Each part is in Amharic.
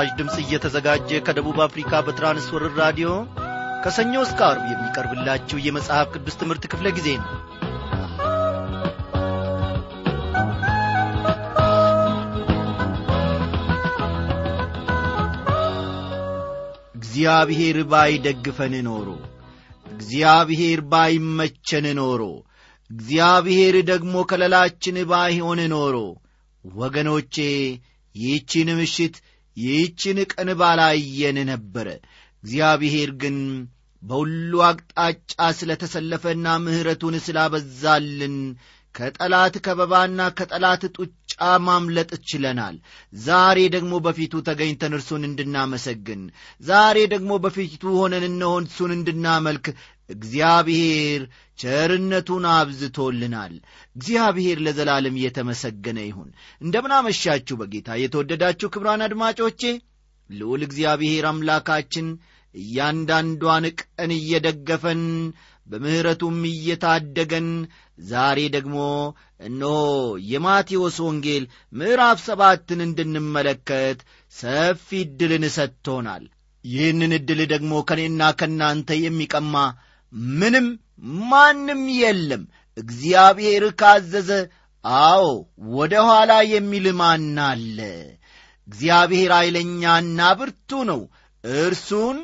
ይህ ምስራች ድምፅ እየተዘጋጀ ከደቡብ አፍሪካ በትራንስወርር ራዲዮ ከሰኞ እስከ አርብ የሚቀርብላችሁ የመጽሐፍ ቅዱስ ትምህርት ክፍለ ጊዜ ነው። እግዚአብሔር ባይደግፈን ኖሮ እግዚአብሔር ባይመቸን ኖሮ እግዚአብሔር ደግሞ ከለላችን ባይሆን ኖሮ ወገኖቼ ይህችን ምሽት ይህችን ቀን ባላየን ነበረ እግዚአብሔር ግን በሁሉ አቅጣጫ ስለ ተሰለፈና ምሕረቱን ስላበዛልን ከጠላት ከበባና ከጠላት ጡጫ ማምለጥ ችለናል። ዛሬ ደግሞ በፊቱ ተገኝተን እርሱን እንድናመሰግን ዛሬ ደግሞ በፊቱ ሆነን እነሆን እሱን እንድናመልክ እግዚአብሔር ቸርነቱን አብዝቶልናል። እግዚአብሔር ለዘላለም እየተመሰገነ ይሁን። እንደምናመሻችሁ በጌታ የተወደዳችሁ ክብራን አድማጮቼ ልዑል እግዚአብሔር አምላካችን እያንዳንዷን ቀን እየደገፈን በምሕረቱም እየታደገን ዛሬ ደግሞ እነሆ የማቴዎስ ወንጌል ምዕራፍ ሰባትን እንድንመለከት ሰፊ ዕድልን ሰጥቶናል። ይህንን ዕድል ደግሞ ከእኔና ከእናንተ የሚቀማ ምንም ማንም የለም። እግዚአብሔር ካዘዘ አዎ ወደ ኋላ የሚል ማን አለ? እግዚአብሔር ኃይለኛና ብርቱ ነው። እርሱን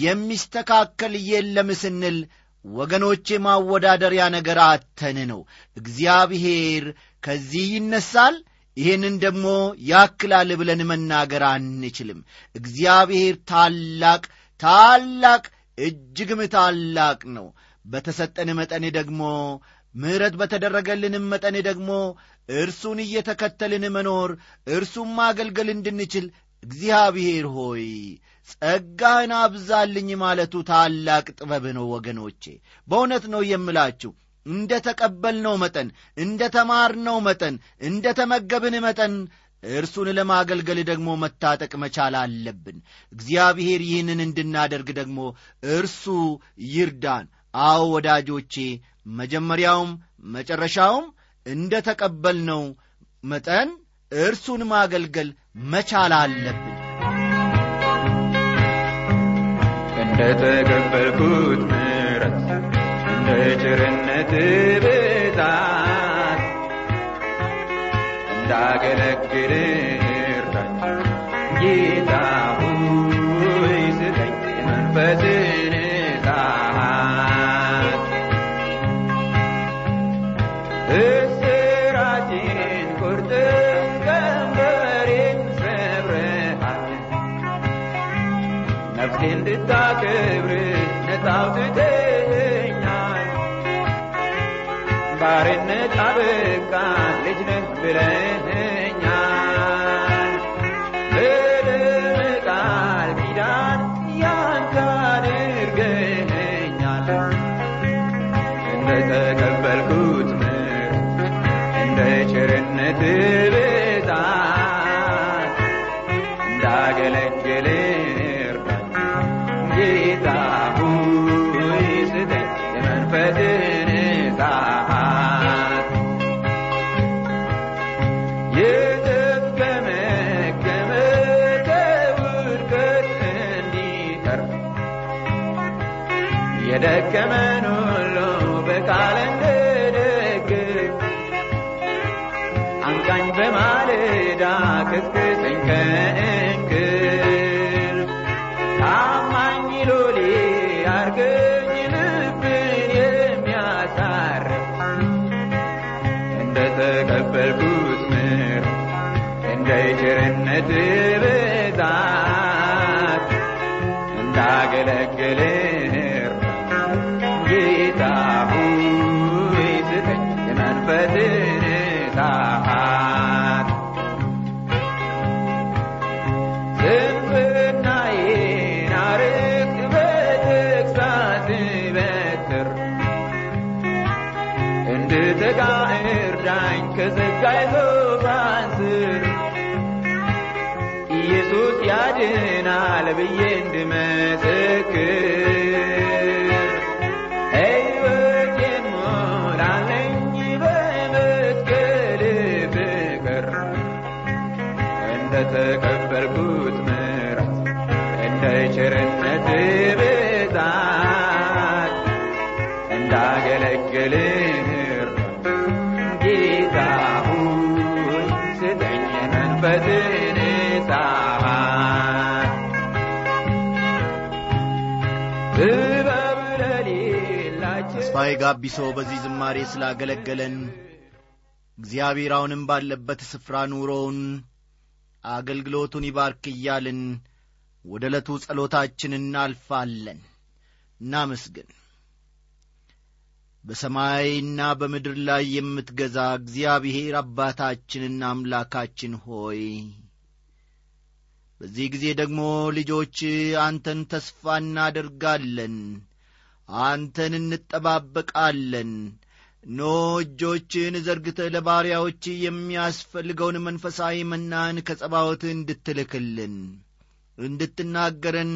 የሚስተካከል የለም ስንል ወገኖቼ ማወዳደሪያ ነገር አተን ነው። እግዚአብሔር ከዚህ ይነሳል ይህንን ደግሞ ያክላል ብለን መናገር አንችልም። እግዚአብሔር ታላቅ ታላቅ እጅግም ታላቅ ነው። በተሰጠን መጠን ደግሞ ምሕረት በተደረገልንም መጠን ደግሞ እርሱን እየተከተልን መኖር እርሱም ማገልገል እንድንችል እግዚአብሔር ሆይ ጸጋህን አብዛልኝ ማለቱ ታላቅ ጥበብ ነው ወገኖቼ። በእውነት ነው የምላችሁ እንደ ተቀበልነው መጠን እንደ ተማርነው መጠን እንደ ተመገብን መጠን እርሱን ለማገልገል ደግሞ መታጠቅ መቻል አለብን። እግዚአብሔር ይህንን እንድናደርግ ደግሞ እርሱ ይርዳን። አዎ ወዳጆቼ መጀመሪያውም መጨረሻውም እንደ ተቀበልነው መጠን እርሱን ማገልገል መቻል አለብን። እንደ ተቀበልኩት ምረት እንደ ጭርነት እንዳገለግል እርዳኝ ጌታ ሆይ ስጠኝ። መንፈስን እሳት እስራቴን ቁርጥም ቀንበሬን ሰብረሃል ነፍሴ እንድታከብር ነፃ አውጥተኸኛል ባርነት አበቃ ልጅ ነህ ብለኸኛል እንዳገለግል እርዳኝ ጌታ ሆይ ስጠኝ የመንፈስን እሳት ብዛት እንዳገለግል ጌታ ሆይ ስጠኝ የመንፈስን እሳት ያድናል ብዬ እንድመሰክር ተስፋዬ ጋቢሶ በዚህ ዝማሬ ስላገለገለን እግዚአብሔር አሁንም ባለበት ስፍራ ኑሮውን አገልግሎቱን ይባርክ እያልን ወደ ዕለቱ ጸሎታችን እናልፋለን። እናመስግን። በሰማይና በምድር ላይ የምትገዛ እግዚአብሔር አባታችንና አምላካችን ሆይ በዚህ ጊዜ ደግሞ ልጆች አንተን ተስፋ እናደርጋለን አንተን እንጠባበቃለን። ኖ እጆችን ዘርግተህ ለባሪያዎች የሚያስፈልገውን መንፈሳዊ መናን ከጸባወት እንድትልክልን እንድትናገረን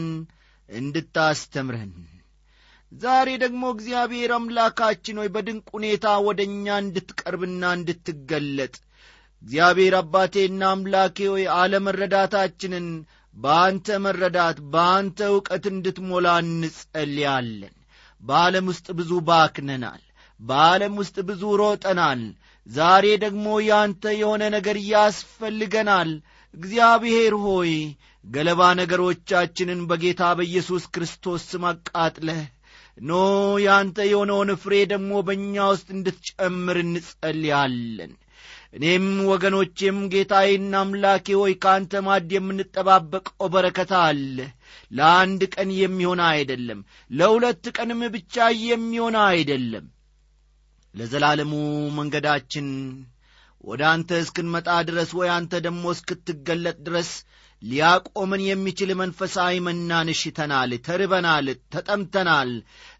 እንድታስተምረን። ዛሬ ደግሞ እግዚአብሔር አምላካችን ሆይ በድንቅ ሁኔታ ወደ እኛ እንድትቀርብና እንድትገለጥ እግዚአብሔር አባቴና አምላኬ ሆይ አለመረዳታችንን በአንተ መረዳት በአንተ ዕውቀት እንድትሞላ እንጸልያለን በዓለም ውስጥ ብዙ ባክነናል በዓለም ውስጥ ብዙ ሮጠናል። ዛሬ ደግሞ ያንተ የሆነ ነገር ያስፈልገናል። እግዚአብሔር ሆይ ገለባ ነገሮቻችንን በጌታ በኢየሱስ ክርስቶስ ስም አቃጥለህ ኖ ያንተ የሆነውን ፍሬ ደግሞ በእኛ ውስጥ እንድትጨምር እንጸልያለን እኔም ወገኖቼም ጌታዬና አምላኬ ሆይ ከአንተ ማድ የምንጠባበቀው በረከታ አለ። ለአንድ ቀን የሚሆን አይደለም ለሁለት ቀንም ብቻ የሚሆን አይደለም። ለዘላለሙ መንገዳችን ወደ አንተ እስክንመጣ ድረስ ወይ አንተ ደግሞ እስክትገለጥ ድረስ ሊያቆምን የሚችል መንፈሳዊ መናን ሽተናል ተርበናል ተጠምተናል።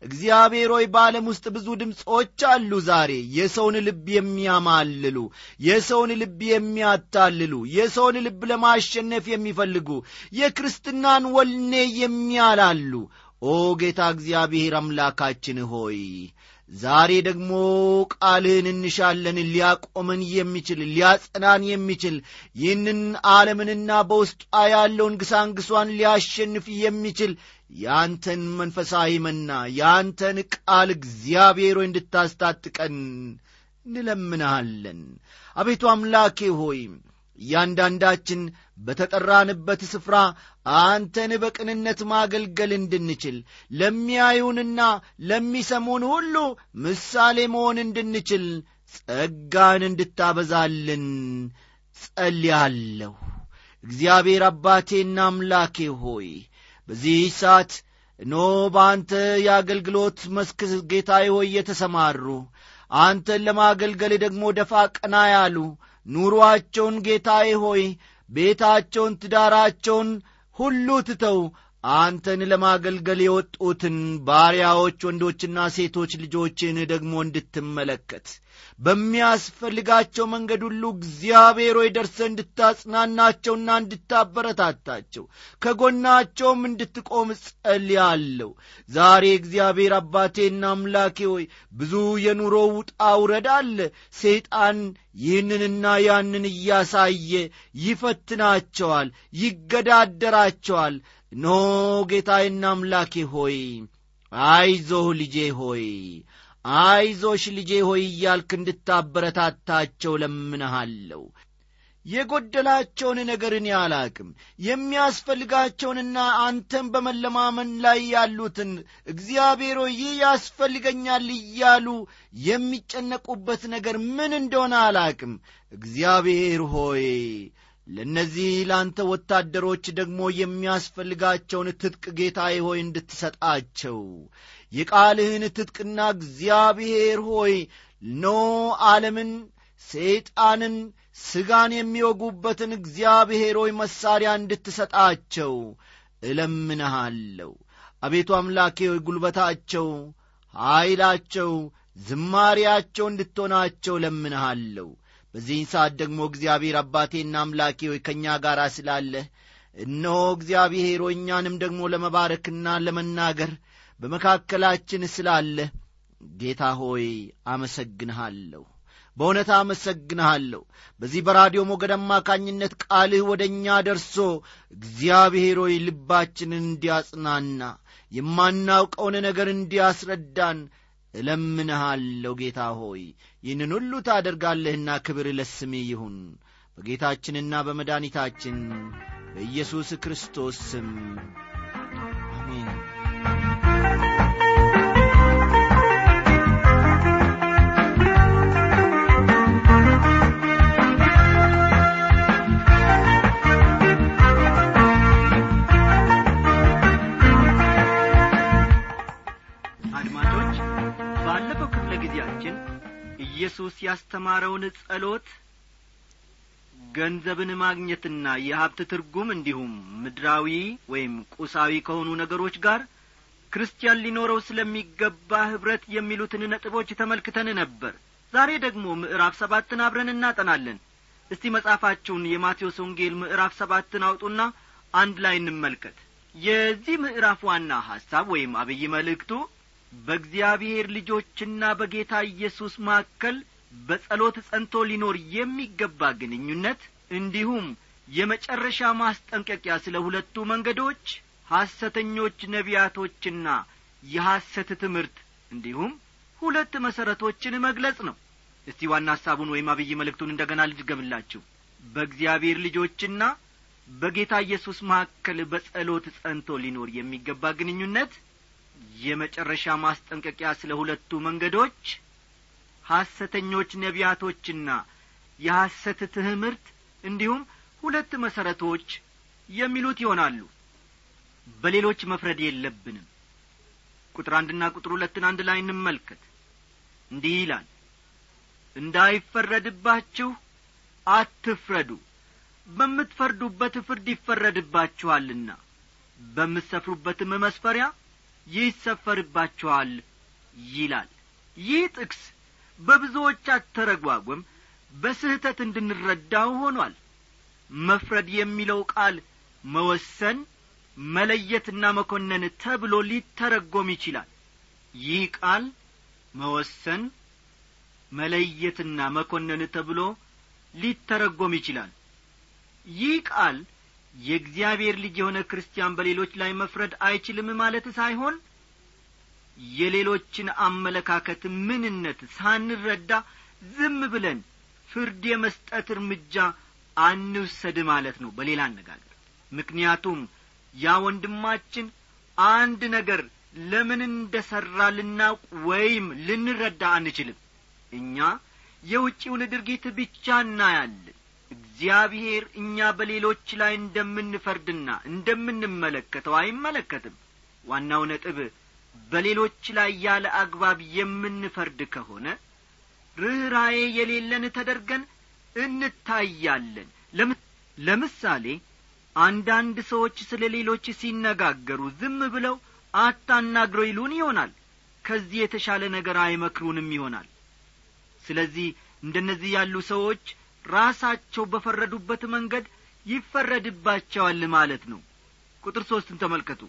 እግዚአብሔር ሆይ በዓለም ውስጥ ብዙ ድምፆች አሉ ዛሬ። የሰውን ልብ የሚያማልሉ የሰውን ልብ የሚያታልሉ የሰውን ልብ ለማሸነፍ የሚፈልጉ የክርስትናን ወልኔ የሚያላሉ። ኦ ጌታ እግዚአብሔር አምላካችን ሆይ ዛሬ ደግሞ ቃልህን እንሻለን ሊያቆመን የሚችል ሊያጸናን የሚችል ይህንን ዓለምንና በውስጧ ያለውን ግሳንግሷን ሊያሸንፍ የሚችል ያንተን መንፈሳዊ መና ያንተን ቃል እግዚአብሔር እንድታስታጥቀን እንለምንሃለን። አቤቱ አምላኬ ሆይ እያንዳንዳችን በተጠራንበት ስፍራ አንተን በቅንነት ማገልገል እንድንችል ለሚያዩንና ለሚሰሙን ሁሉ ምሳሌ መሆን እንድንችል ጸጋን እንድታበዛልን ጸልያለሁ። እግዚአብሔር አባቴና አምላኬ ሆይ በዚህ ሰዓት እኖ በአንተ የአገልግሎት መስክ ጌታዬ ሆይ የተሰማሩ አንተን ለማገልገል ደግሞ ደፋ ቀና ያሉ ኑሮአቸውን ጌታዬ ሆይ ቤታቸውን ትዳራቸውን ሁሉ ትተው አንተን ለማገልገል የወጡትን ባሪያዎች ወንዶችና ሴቶች ልጆችን ደግሞ እንድትመለከት በሚያስፈልጋቸው መንገድ ሁሉ እግዚአብሔር ሆይ ደርሰ እንድታጽናናቸውና እንድታበረታታቸው ከጎናቸውም እንድትቆም ጸልያለሁ ዛሬ እግዚአብሔር አባቴና አምላኬ ሆይ ብዙ የኑሮ ውጣ ውረድ አለ። ሰይጣን ይህንንና ያንን እያሳየ ይፈትናቸዋል ይገዳደራቸዋል። ኖ ጌታዬና አምላኬ ሆይ አይዞህ ልጄ ሆይ አይዞሽ ልጄ ሆይ እያልክ እንድታበረታታቸው ለምንሃለሁ። የጎደላቸውን ነገርን ያላቅም የሚያስፈልጋቸውንና አንተን በመለማመን ላይ ያሉትን እግዚአብሔር ይህ ያስፈልገኛል እያሉ የሚጨነቁበት ነገር ምን እንደሆነ አላቅም። እግዚአብሔር ሆይ ለእነዚህ ለአንተ ወታደሮች ደግሞ የሚያስፈልጋቸውን ትጥቅ ጌታዬ ሆይ እንድትሰጣቸው የቃልህን ትጥቅና እግዚአብሔር ሆይ ኖ ዓለምን ሰይጣንን ሥጋን የሚወጉበትን እግዚአብሔር ሆይ መሣሪያ እንድትሰጣቸው እለምንሃለሁ። አቤቱ አምላኬ ሆይ ጉልበታቸው ኀይላቸው ዝማሪያቸው እንድትሆናቸው እለምንሃለሁ። በዚህን ሰዓት ደግሞ እግዚአብሔር አባቴና አምላኬ ሆይ ከእኛ ጋር ስላለህ እነሆ እግዚአብሔር እኛንም ደግሞ ለመባረክና ለመናገር በመካከላችን ስላለህ ጌታ ሆይ አመሰግንሃለሁ። በእውነት አመሰግንሃለሁ። በዚህ በራዲዮ ሞገድ አማካኝነት ቃልህ ወደ እኛ ደርሶ እግዚአብሔር ሆይ ልባችንን እንዲያጽናና የማናውቀውን ነገር እንዲያስረዳን እለምንሃለሁ። ጌታ ሆይ ይህንን ሁሉ ታደርጋለህና ክብር ለስሜ ይሁን። በጌታችንና በመድኃኒታችን በኢየሱስ ክርስቶስ ስም ኢየሱስ ያስተማረውን ጸሎት ገንዘብን ማግኘትና የሀብት ትርጉም እንዲሁም ምድራዊ ወይም ቁሳዊ ከሆኑ ነገሮች ጋር ክርስቲያን ሊኖረው ስለሚገባ ኅብረት የሚሉትን ነጥቦች ተመልክተን ነበር። ዛሬ ደግሞ ምዕራፍ ሰባትን አብረን እናጠናለን። እስቲ መጻፋችሁን የማቴዎስ ወንጌል ምዕራፍ ሰባትን አውጡና አንድ ላይ እንመልከት። የዚህ ምዕራፍ ዋና ሐሳብ ወይም አብይ መልእክቱ በእግዚአብሔር ልጆችና በጌታ ኢየሱስ መካከል በጸሎት ጸንቶ ሊኖር የሚገባ ግንኙነት እንዲሁም የመጨረሻ ማስጠንቀቂያ ስለ ሁለቱ መንገዶች ሐሰተኞች ነቢያቶችና የሐሰት ትምህርት እንዲሁም ሁለት መሠረቶችን መግለጽ ነው። እስቲ ዋና ሐሳቡን ወይም አብይ መልእክቱን እንደ ገና ልድገምላችሁ። በእግዚአብሔር ልጆችና በጌታ ኢየሱስ መካከል በጸሎት ጸንቶ ሊኖር የሚገባ ግንኙነት የመጨረሻ ማስጠንቀቂያ ስለ ሁለቱ መንገዶች ሐሰተኞች ነቢያቶችና የሐሰት ትምህርት እንዲሁም ሁለት መሠረቶች የሚሉት ይሆናሉ። በሌሎች መፍረድ የለብንም። ቁጥር አንድና ቁጥር ሁለትን አንድ ላይ እንመልከት። እንዲህ ይላል እንዳይፈረድባችሁ አትፍረዱ። በምትፈርዱበት ፍርድ ይፈረድባችኋልና በምትሰፍሩበትም መስፈሪያ ይሰፈርባችኋል ይላል። ይህ ጥቅስ በብዙዎች አተረጓጎም በስህተት እንድንረዳው ሆኗል። መፍረድ የሚለው ቃል መወሰን መለየትና መኮነን ተብሎ ሊተረጎም ይችላል። ይህ ቃል መወሰን መለየትና መኮነን ተብሎ ሊተረጎም ይችላል። ይህ ቃል የእግዚአብሔር ልጅ የሆነ ክርስቲያን በሌሎች ላይ መፍረድ አይችልም ማለት ሳይሆን የሌሎችን አመለካከት ምንነት ሳንረዳ ዝም ብለን ፍርድ የመስጠት እርምጃ አንውሰድ ማለት ነው በሌላ አነጋገር። ምክንያቱም ያ ወንድማችን አንድ ነገር ለምን እንደ ሠራ ልናውቅ ወይም ልንረዳ አንችልም? እኛ የውጪውን ድርጊት ብቻ እናያለን እግዚአብሔር እኛ በሌሎች ላይ እንደምንፈርድና እንደምንመለከተው አይመለከትም። ዋናው ነጥብ በሌሎች ላይ ያለ አግባብ የምንፈርድ ከሆነ ርኅራዬ የሌለን ተደርገን እንታያለን። ለምሳሌ አንዳንድ ሰዎች ስለ ሌሎች ሲነጋገሩ ዝም ብለው አታናግረው ይሉን ይሆናል። ከዚህ የተሻለ ነገር አይመክሩንም ይሆናል። ስለዚህ እንደነዚህ ያሉ ሰዎች ራሳቸው በፈረዱበት መንገድ ይፈረድባቸዋል ማለት ነው። ቁጥር ሦስትን ተመልከቱ።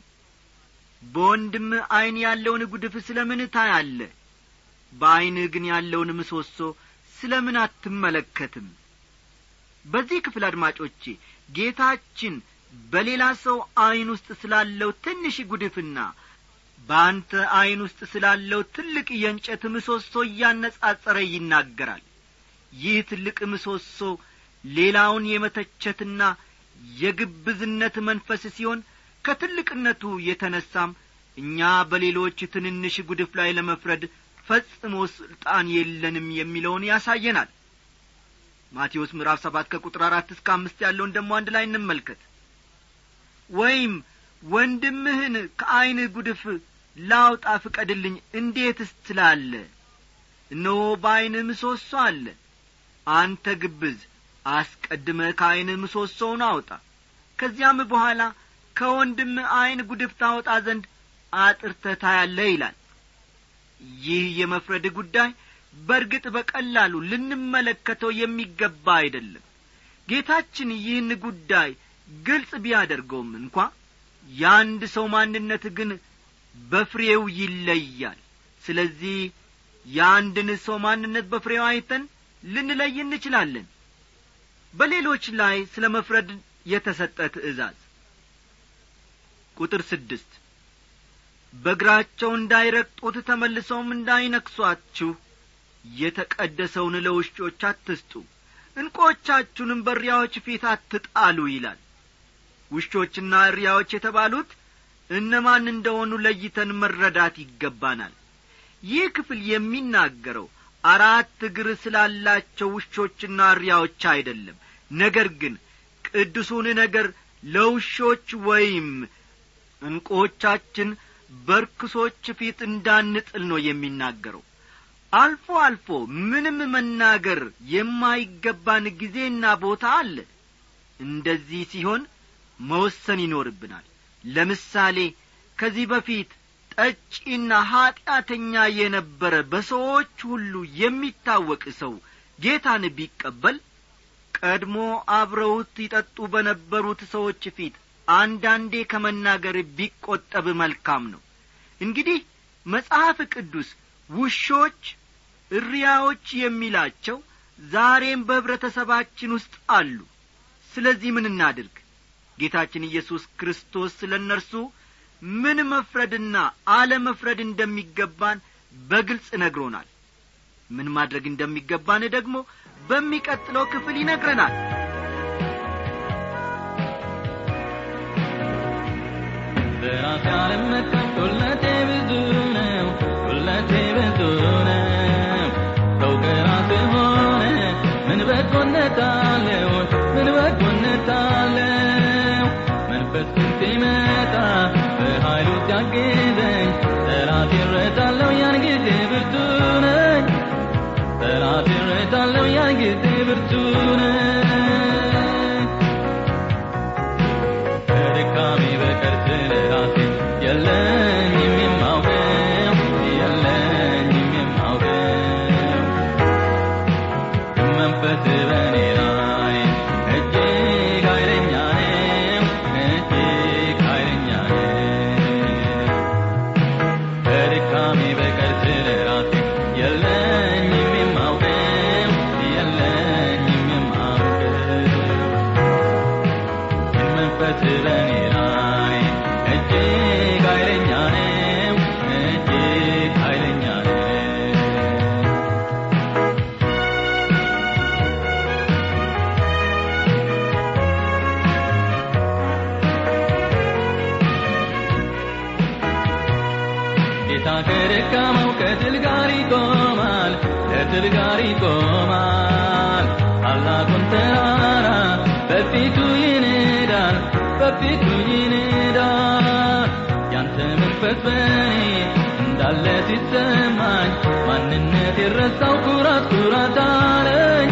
በወንድም ዐይን ያለውን ጉድፍ ስለ ምን ታያለ በዐይንህ ግን ያለውን ምሰሶ ስለ ምን አትመለከትም? በዚህ ክፍል አድማጮቼ ጌታችን በሌላ ሰው ዐይን ውስጥ ስላለው ትንሽ ጉድፍና በአንተ ዐይን ውስጥ ስላለው ትልቅ የእንጨት ምሰሶ እያነጻጸረ ይናገራል ይህ ትልቅ ምሰሶ ሌላውን የመተቸትና የግብዝነት መንፈስ ሲሆን ከትልቅነቱ የተነሳም እኛ በሌሎች ትንንሽ ጉድፍ ላይ ለመፍረድ ፈጽሞ ሥልጣን የለንም የሚለውን ያሳየናል። ማቴዎስ ምዕራፍ ሰባት ከቁጥር አራት እስከ አምስት ያለውን ደሞ አንድ ላይ እንመልከት። ወይም ወንድምህን ከዐይንህ ጉድፍ ላውጣ ፍቀድልኝ እንዴትስ ትላለ እነሆ በዐይንህ ምሰሶ አለ አንተ ግብዝ አስቀድመህ ከዐይንህ ምሰሶውን አውጣ። ከዚያም በኋላ ከወንድም ዐይን ጉድፍ ታወጣ ዘንድ አጥርተህ ታያለህ ይላል። ይህ የመፍረድ ጉዳይ በርግጥ በቀላሉ ልንመለከተው የሚገባ አይደለም። ጌታችን ይህን ጉዳይ ግልጽ ቢያደርገውም እንኳ የአንድ ሰው ማንነት ግን በፍሬው ይለያል። ስለዚህ የአንድን ሰው ማንነት በፍሬው አይተን ልንለይ እንችላለን። በሌሎች ላይ ስለ መፍረድ የተሰጠ ትእዛዝ። ቁጥር ስድስት በእግራቸው እንዳይረግጡት ተመልሰውም እንዳይነክሷችሁ የተቀደሰውን ለውሾች አትስጡ እንቆቻችሁንም በሪያዎች ፊት አትጣሉ ይላል። ውሾችና እሪያዎች የተባሉት እነማን እንደሆኑ ለይተን መረዳት ይገባናል። ይህ ክፍል የሚናገረው አራት እግር ስላላቸው ውሾችና እሪያዎች አይደለም። ነገር ግን ቅዱሱን ነገር ለውሾች ወይም እንቆቻችን በርክሶች ፊት እንዳንጥል ነው የሚናገረው። አልፎ አልፎ ምንም መናገር የማይገባን ጊዜና ቦታ አለ። እንደዚህ ሲሆን መወሰን ይኖርብናል። ለምሳሌ ከዚህ በፊት ጠጪና ኀጢአተኛ የነበረ በሰዎች ሁሉ የሚታወቅ ሰው ጌታን ቢቀበል ቀድሞ አብረውት ይጠጡ በነበሩት ሰዎች ፊት አንዳንዴ ከመናገር ቢቈጠብ መልካም ነው። እንግዲህ መጽሐፍ ቅዱስ ውሾች እሪያዎች የሚላቸው ዛሬም በኅብረተሰባችን ውስጥ አሉ። ስለዚህ ምን እናድርግ? ጌታችን ኢየሱስ ክርስቶስ ስለ እነርሱ ምን መፍረድና አለመፍረድ እንደሚገባን በግልጽ ነግሮናል። ምን ማድረግ እንደሚገባን ደግሞ በሚቀጥለው ክፍል ይነግረናል። በራሴ ምን በጎነት ምን በጎነት ሲያግዘኝ ጠላት ይረታለሁ ያን ጊዜ ብርቱ ነኝ። ጠላት ይረታለሁ ያን ጊዜ ብርቱ ነኝ። ከድካሜ በቀር ስለ ራሴ የለኝም የረሳው ኩራት ኩራት አለኝ።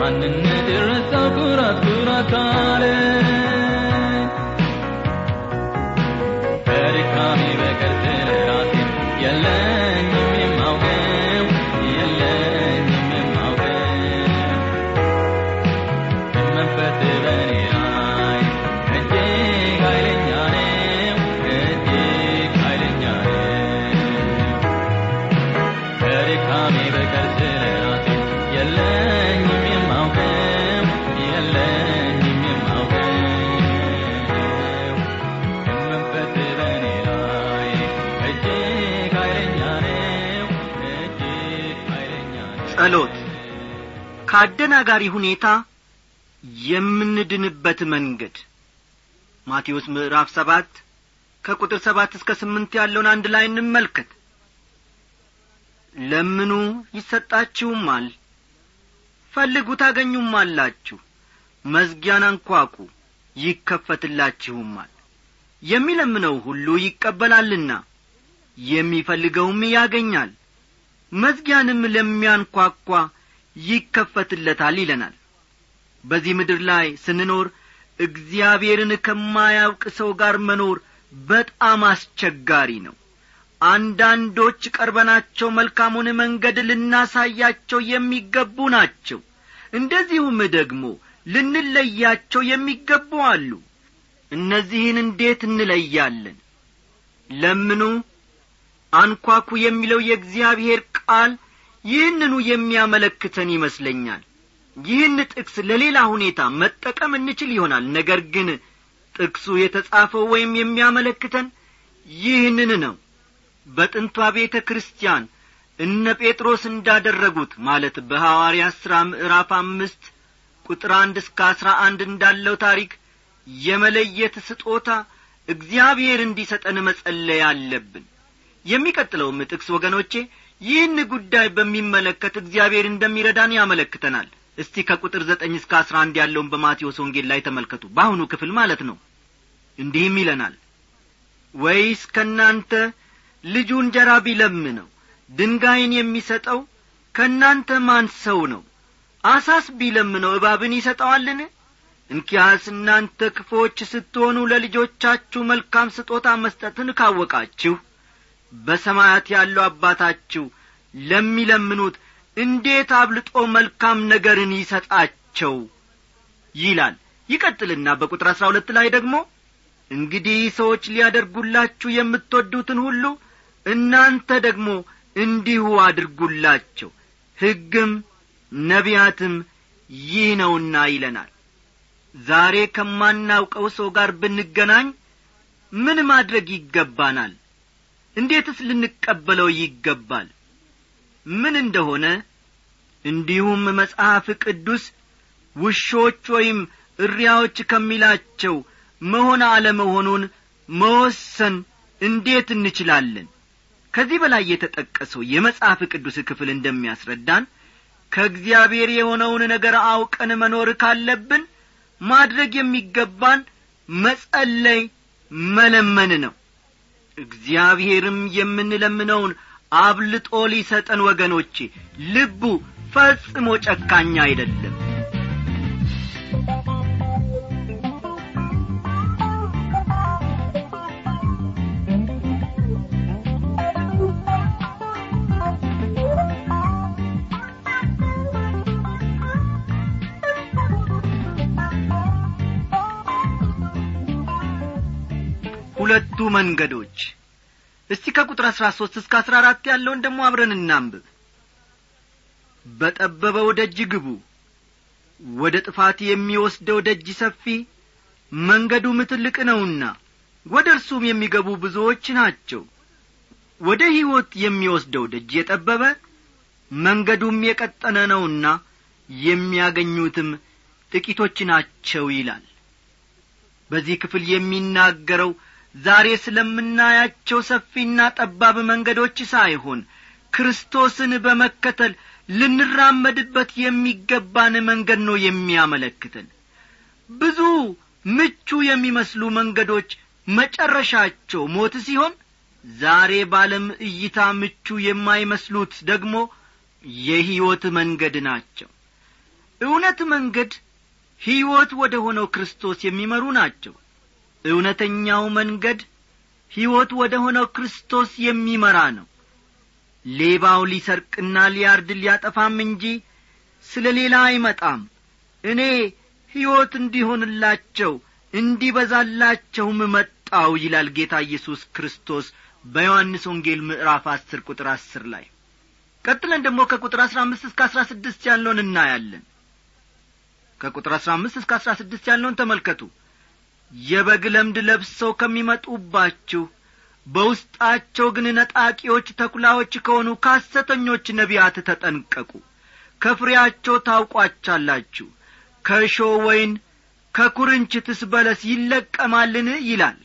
ማንነት የረሳው ኩራት ኩራት አለኝ ከአደናጋሪ ሁኔታ የምንድንበት መንገድ። ማቴዎስ ምዕራፍ ሰባት ከቁጥር ሰባት እስከ ስምንት ያለውን አንድ ላይ እንመልከት። ለምኑ ይሰጣችሁማል? ፈልጉ ታገኙማላችሁ። መዝጊያን አንኳኩ ይከፈትላችሁማል። የሚለምነው ሁሉ ይቀበላልና የሚፈልገውም ያገኛል። መዝጊያንም ለሚያንኳኳ ይከፈትለታል ይለናል። በዚህ ምድር ላይ ስንኖር እግዚአብሔርን ከማያውቅ ሰው ጋር መኖር በጣም አስቸጋሪ ነው። አንዳንዶች ቀርበናቸው መልካሙን መንገድ ልናሳያቸው የሚገቡ ናቸው። እንደዚሁም ደግሞ ልንለያቸው የሚገቡ አሉ። እነዚህን እንዴት እንለያለን? ለምኑ አንኳኩ የሚለው የእግዚአብሔር ቃል ይህንኑ የሚያመለክተን ይመስለኛል። ይህን ጥቅስ ለሌላ ሁኔታ መጠቀም እንችል ይሆናል። ነገር ግን ጥቅሱ የተጻፈው ወይም የሚያመለክተን ይህንን ነው። በጥንቷ ቤተ ክርስቲያን እነ ጴጥሮስ እንዳደረጉት ማለት በሐዋርያ ሥራ ምዕራፍ አምስት ቁጥር አንድ እስከ አሥራ አንድ እንዳለው ታሪክ የመለየት ስጦታ እግዚአብሔር እንዲሰጠን መጸለይ አለብን። የሚቀጥለውም ጥቅስ ወገኖቼ ይህን ጉዳይ በሚመለከት እግዚአብሔር እንደሚረዳን ያመለክተናል። እስቲ ከቁጥር ዘጠኝ እስከ አስራ አንድ ያለውን በማቴዎስ ወንጌል ላይ ተመልከቱ። በአሁኑ ክፍል ማለት ነው። እንዲህም ይለናል። ወይስ ከእናንተ ልጁ እንጀራ ቢለምነው ድንጋይን የሚሰጠው ከእናንተ ማን ሰው ነው? አሳስ ቢለምነው እባብን ይሰጠዋልን? እንኪያስ እናንተ ክፎች ስትሆኑ ለልጆቻችሁ መልካም ስጦታ መስጠትን ካወቃችሁ በሰማያት ያለው አባታችሁ ለሚለምኑት እንዴት አብልጦ መልካም ነገርን ይሰጣቸው? ይላል። ይቀጥልና በቁጥር አሥራ ሁለት ላይ ደግሞ እንግዲህ ሰዎች ሊያደርጉላችሁ የምትወዱትን ሁሉ እናንተ ደግሞ እንዲሁ አድርጉላቸው። ሕግም ነቢያትም ይህ ነውና ይለናል። ዛሬ ከማናውቀው ሰው ጋር ብንገናኝ ምን ማድረግ ይገባናል እንዴትስ ልንቀበለው ይገባል? ምን እንደሆነ እንዲሁም መጽሐፍ ቅዱስ ውሾች ወይም እሪያዎች ከሚላቸው መሆን አለመሆኑን መወሰን እንዴት እንችላለን? ከዚህ በላይ የተጠቀሰው የመጽሐፍ ቅዱስ ክፍል እንደሚያስረዳን ከእግዚአብሔር የሆነውን ነገር አውቀን መኖር ካለብን ማድረግ የሚገባን መጸለይ መለመን ነው እግዚአብሔርም የምንለምነውን አብልጦ ሊሰጠን ወገኖቼ ልቡ ፈጽሞ ጨካኛ አይደለም ሁለቱ መንገዶች። እስቲ ከቁጥር አሥራ ሦስት እስከ አሥራ አራት ያለውን ደግሞ አብረን እናንብብ በጠበበው ደጅ ግቡ። ወደ ጥፋት የሚወስደው ደጅ ሰፊ መንገዱም ትልቅ ነውና ወደ እርሱም የሚገቡ ብዙዎች ናቸው። ወደ ሕይወት የሚወስደው ደጅ የጠበበ መንገዱም የቀጠነ ነውና የሚያገኙትም ጥቂቶች ናቸው ይላል። በዚህ ክፍል የሚናገረው ዛሬ ስለምናያቸው ሰፊና ጠባብ መንገዶች ሳይሆን ክርስቶስን በመከተል ልንራመድበት የሚገባን መንገድ ነው የሚያመለክተን። ብዙ ምቹ የሚመስሉ መንገዶች መጨረሻቸው ሞት ሲሆን ዛሬ ባለም እይታ ምቹ የማይመስሉት ደግሞ የሕይወት መንገድ ናቸው። እውነት መንገድ ሕይወት ወደ ሆነው ክርስቶስ የሚመሩ ናቸው እውነተኛው መንገድ ሕይወት ወደ ሆነው ክርስቶስ የሚመራ ነው። ሌባው ሊሰርቅና ሊያርድ ሊያጠፋም እንጂ ስለ ሌላ አይመጣም። እኔ ሕይወት እንዲሆንላቸው እንዲበዛላቸውም መጣው ይላል ጌታ ኢየሱስ ክርስቶስ በዮሐንስ ወንጌል ምዕራፍ አስር ቁጥር አስር ላይ። ቀጥለን ደግሞ ከቁጥር አሥራ አምስት እስከ አሥራ ስድስት ያለውን እናያለን። ከቁጥር አሥራ አምስት እስከ አሥራ ስድስት ያለውን ተመልከቱ የበግ ለምድ ለብሰው ከሚመጡባችሁ በውስጣቸው ግን ነጣቂዎች ተኩላዎች ከሆኑ ካሰተኞች ነቢያት ተጠንቀቁ። ከፍሬያቸው ታውቋቻላችሁ። ከእሾ ወይን ከኩርንችትስ በለስ ይለቀማልን? ይላል።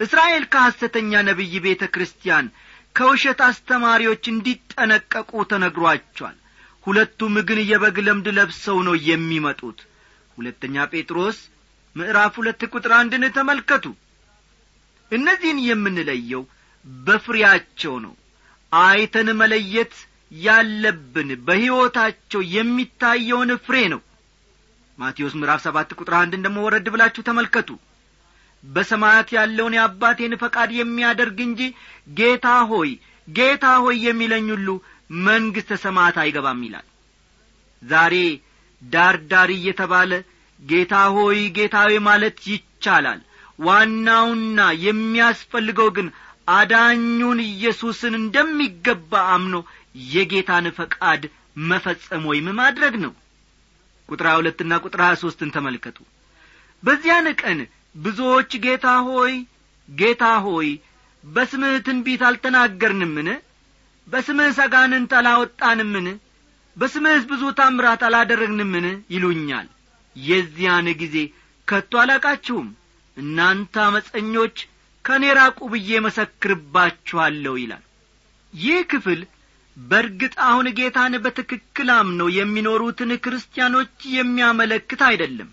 እስራኤል ከሐሰተኛ ነቢይ ቤተ ክርስቲያን ከውሸት አስተማሪዎች እንዲጠነቀቁ ተነግሯቸዋል። ሁለቱም ግን የበግ ለምድ ለብሰው ነው የሚመጡት። ሁለተኛ ጴጥሮስ ምዕራፍ ሁለት ቁጥር አንድን ተመልከቱ። እነዚህን የምንለየው በፍሬያቸው ነው። አይተን መለየት ያለብን በሕይወታቸው የሚታየውን ፍሬ ነው። ማቴዎስ ምዕራፍ ሰባት ቁጥር አንድን ደሞ ወረድ ብላችሁ ተመልከቱ። በሰማያት ያለውን የአባቴን ፈቃድ የሚያደርግ እንጂ ጌታ ሆይ ጌታ ሆይ የሚለኝ ሁሉ መንግሥተ ሰማያት አይገባም ይላል። ዛሬ ዳር ዳር እየተባለ ጌታ ሆይ ጌታዊ ማለት ይቻላል። ዋናውና የሚያስፈልገው ግን አዳኙን ኢየሱስን እንደሚገባ አምኖ የጌታን ፈቃድ መፈጸም ወይም ማድረግ ነው። ቁጥር ሁለትና ቁጥር ሀያ ሦስትን ተመልከቱ። በዚያን ቀን ብዙዎች ጌታ ሆይ ጌታ ሆይ በስምህ ትንቢት አልተናገርንምን? በስምህ አጋንንት አላወጣንምን? በስምህስ ብዙ ታምራት አላደረግንምን? ይሉኛል የዚያን ጊዜ ከቶ አላቃችሁም? እናንተ አመፀኞች ከእኔ ራቁ ብዬ መሰክርባችኋለሁ ይላል። ይህ ክፍል በርግጥ አሁን ጌታን በትክክል አምነው የሚኖሩትን ክርስቲያኖች የሚያመለክት አይደለም።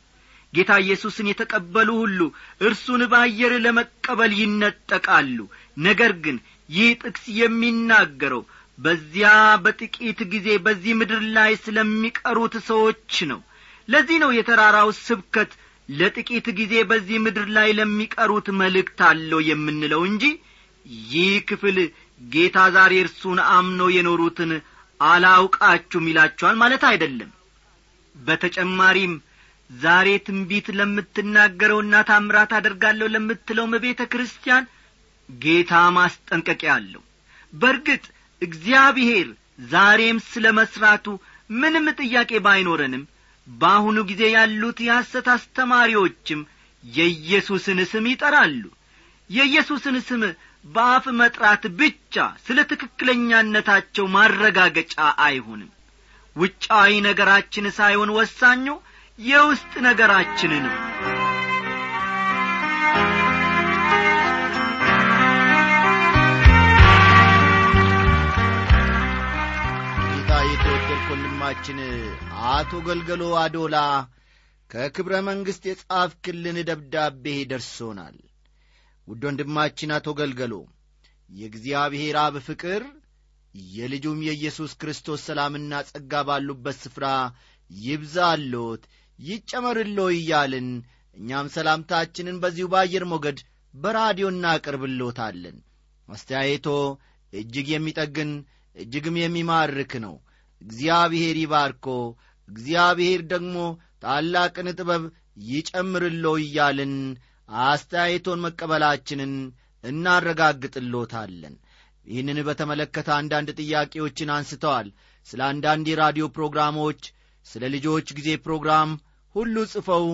ጌታ ኢየሱስን የተቀበሉ ሁሉ እርሱን በአየር ለመቀበል ይነጠቃሉ። ነገር ግን ይህ ጥቅስ የሚናገረው በዚያ በጥቂት ጊዜ በዚህ ምድር ላይ ስለሚቀሩት ሰዎች ነው ለዚህ ነው የተራራው ስብከት ለጥቂት ጊዜ በዚህ ምድር ላይ ለሚቀሩት መልእክት አለው የምንለው እንጂ ይህ ክፍል ጌታ ዛሬ እርሱን አምነው የኖሩትን አላውቃችሁም ይላችኋል ማለት አይደለም። በተጨማሪም ዛሬ ትንቢት ለምትናገረውና ታምራት አደርጋለሁ ለምትለውም ቤተ ክርስቲያን ጌታ ማስጠንቀቂያ አለው። በርግጥ እግዚአብሔር ዛሬም ስለ መሥራቱ ምንም ጥያቄ ባይኖረንም በአሁኑ ጊዜ ያሉት የሐሰት አስተማሪዎችም የኢየሱስን ስም ይጠራሉ። የኢየሱስን ስም በአፍ መጥራት ብቻ ስለ ትክክለኛነታቸው ማረጋገጫ አይሆንም። ውጫዊ ነገራችን ሳይሆን ወሳኙ የውስጥ ነገራችን ነው የተወደድክ ወንድማችን አቶ ገልገሎ አዶላ ከክብረ መንግሥት የጻፍክልን ደብዳቤ ደርሶናል። ውድ ወንድማችን አቶ ገልገሎ የእግዚአብሔር አብ ፍቅር የልጁም የኢየሱስ ክርስቶስ ሰላምና ጸጋ ባሉበት ስፍራ ይብዛሎት ይጨመርሎ እያልን እኛም ሰላምታችንን በዚሁ በአየር ሞገድ በራዲዮ እናቀርብሎታለን አስተያየቶ እጅግ የሚጠግን እጅግም የሚማርክ ነው እግዚአብሔር ይባርኮ እግዚአብሔር ደግሞ ታላቅን ጥበብ ይጨምርሎ እያልን አስተያየቶን መቀበላችንን እናረጋግጥሎታለን። ይህንን በተመለከተ አንዳንድ ጥያቄዎችን አንስተዋል። ስለ አንዳንድ የራዲዮ ፕሮግራሞች ስለ ልጆች ጊዜ ፕሮግራም ሁሉ ጽፈው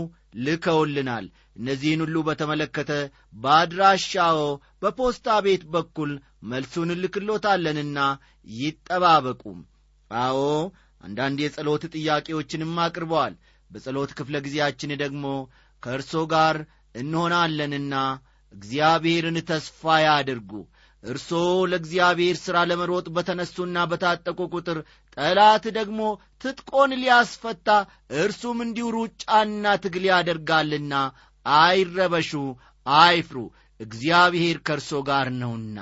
ልከውልናል። እነዚህን ሁሉ በተመለከተ በአድራሻዎ በፖስታ ቤት በኩል መልሱን ልክሎታለንና ይጠባበቁ አዎ አንዳንድ የጸሎት ጥያቄዎችንም አቅርበዋል። በጸሎት ክፍለ ጊዜያችን ደግሞ ከእርሶ ጋር እንሆናለንና እግዚአብሔርን ተስፋ ያድርጉ። እርሶ ለእግዚአብሔር ሥራ ለመሮጥ በተነሱና በታጠቁ ቁጥር ጠላት ደግሞ ትጥቆን ሊያስፈታ እርሱም እንዲሁ ሩጫና ትግል ያደርጋልና አይረበሹ አይፍሩ። እግዚአብሔር ከእርሶ ጋር ነውና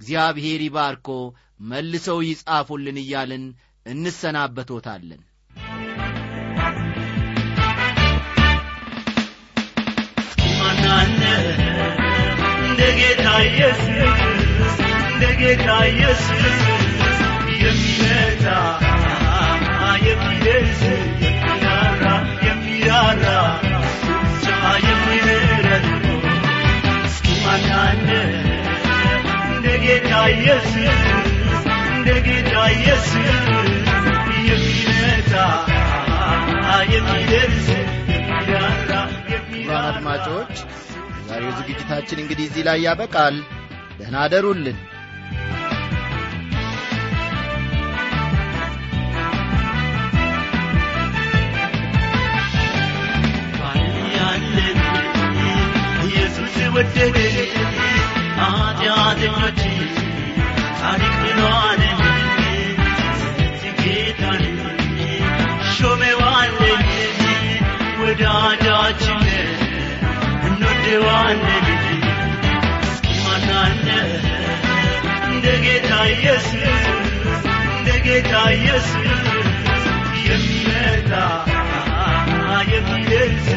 እግዚአብሔር ይባርኮ መልሰው ይጻፉልን እያልን እንሰናበቶታለን ኢየሱስ ኢየሱስ አድማጮች የዛሬው ዝግጅታችን እንግዲህ እዚህ ላይ ያበቃል ደህና አደሩልን ያለን ኢየሱስ ታሪክ ብሎ አለኝ ስኬት አለኝ ሾሜው አለኝ ወዳጃችን እንወደዋለን እስኪ ማናለ እንደ ጌታ ኢየሱስ እንደ ጌታ ኢየሱስ የሚመጣ የሚደርስ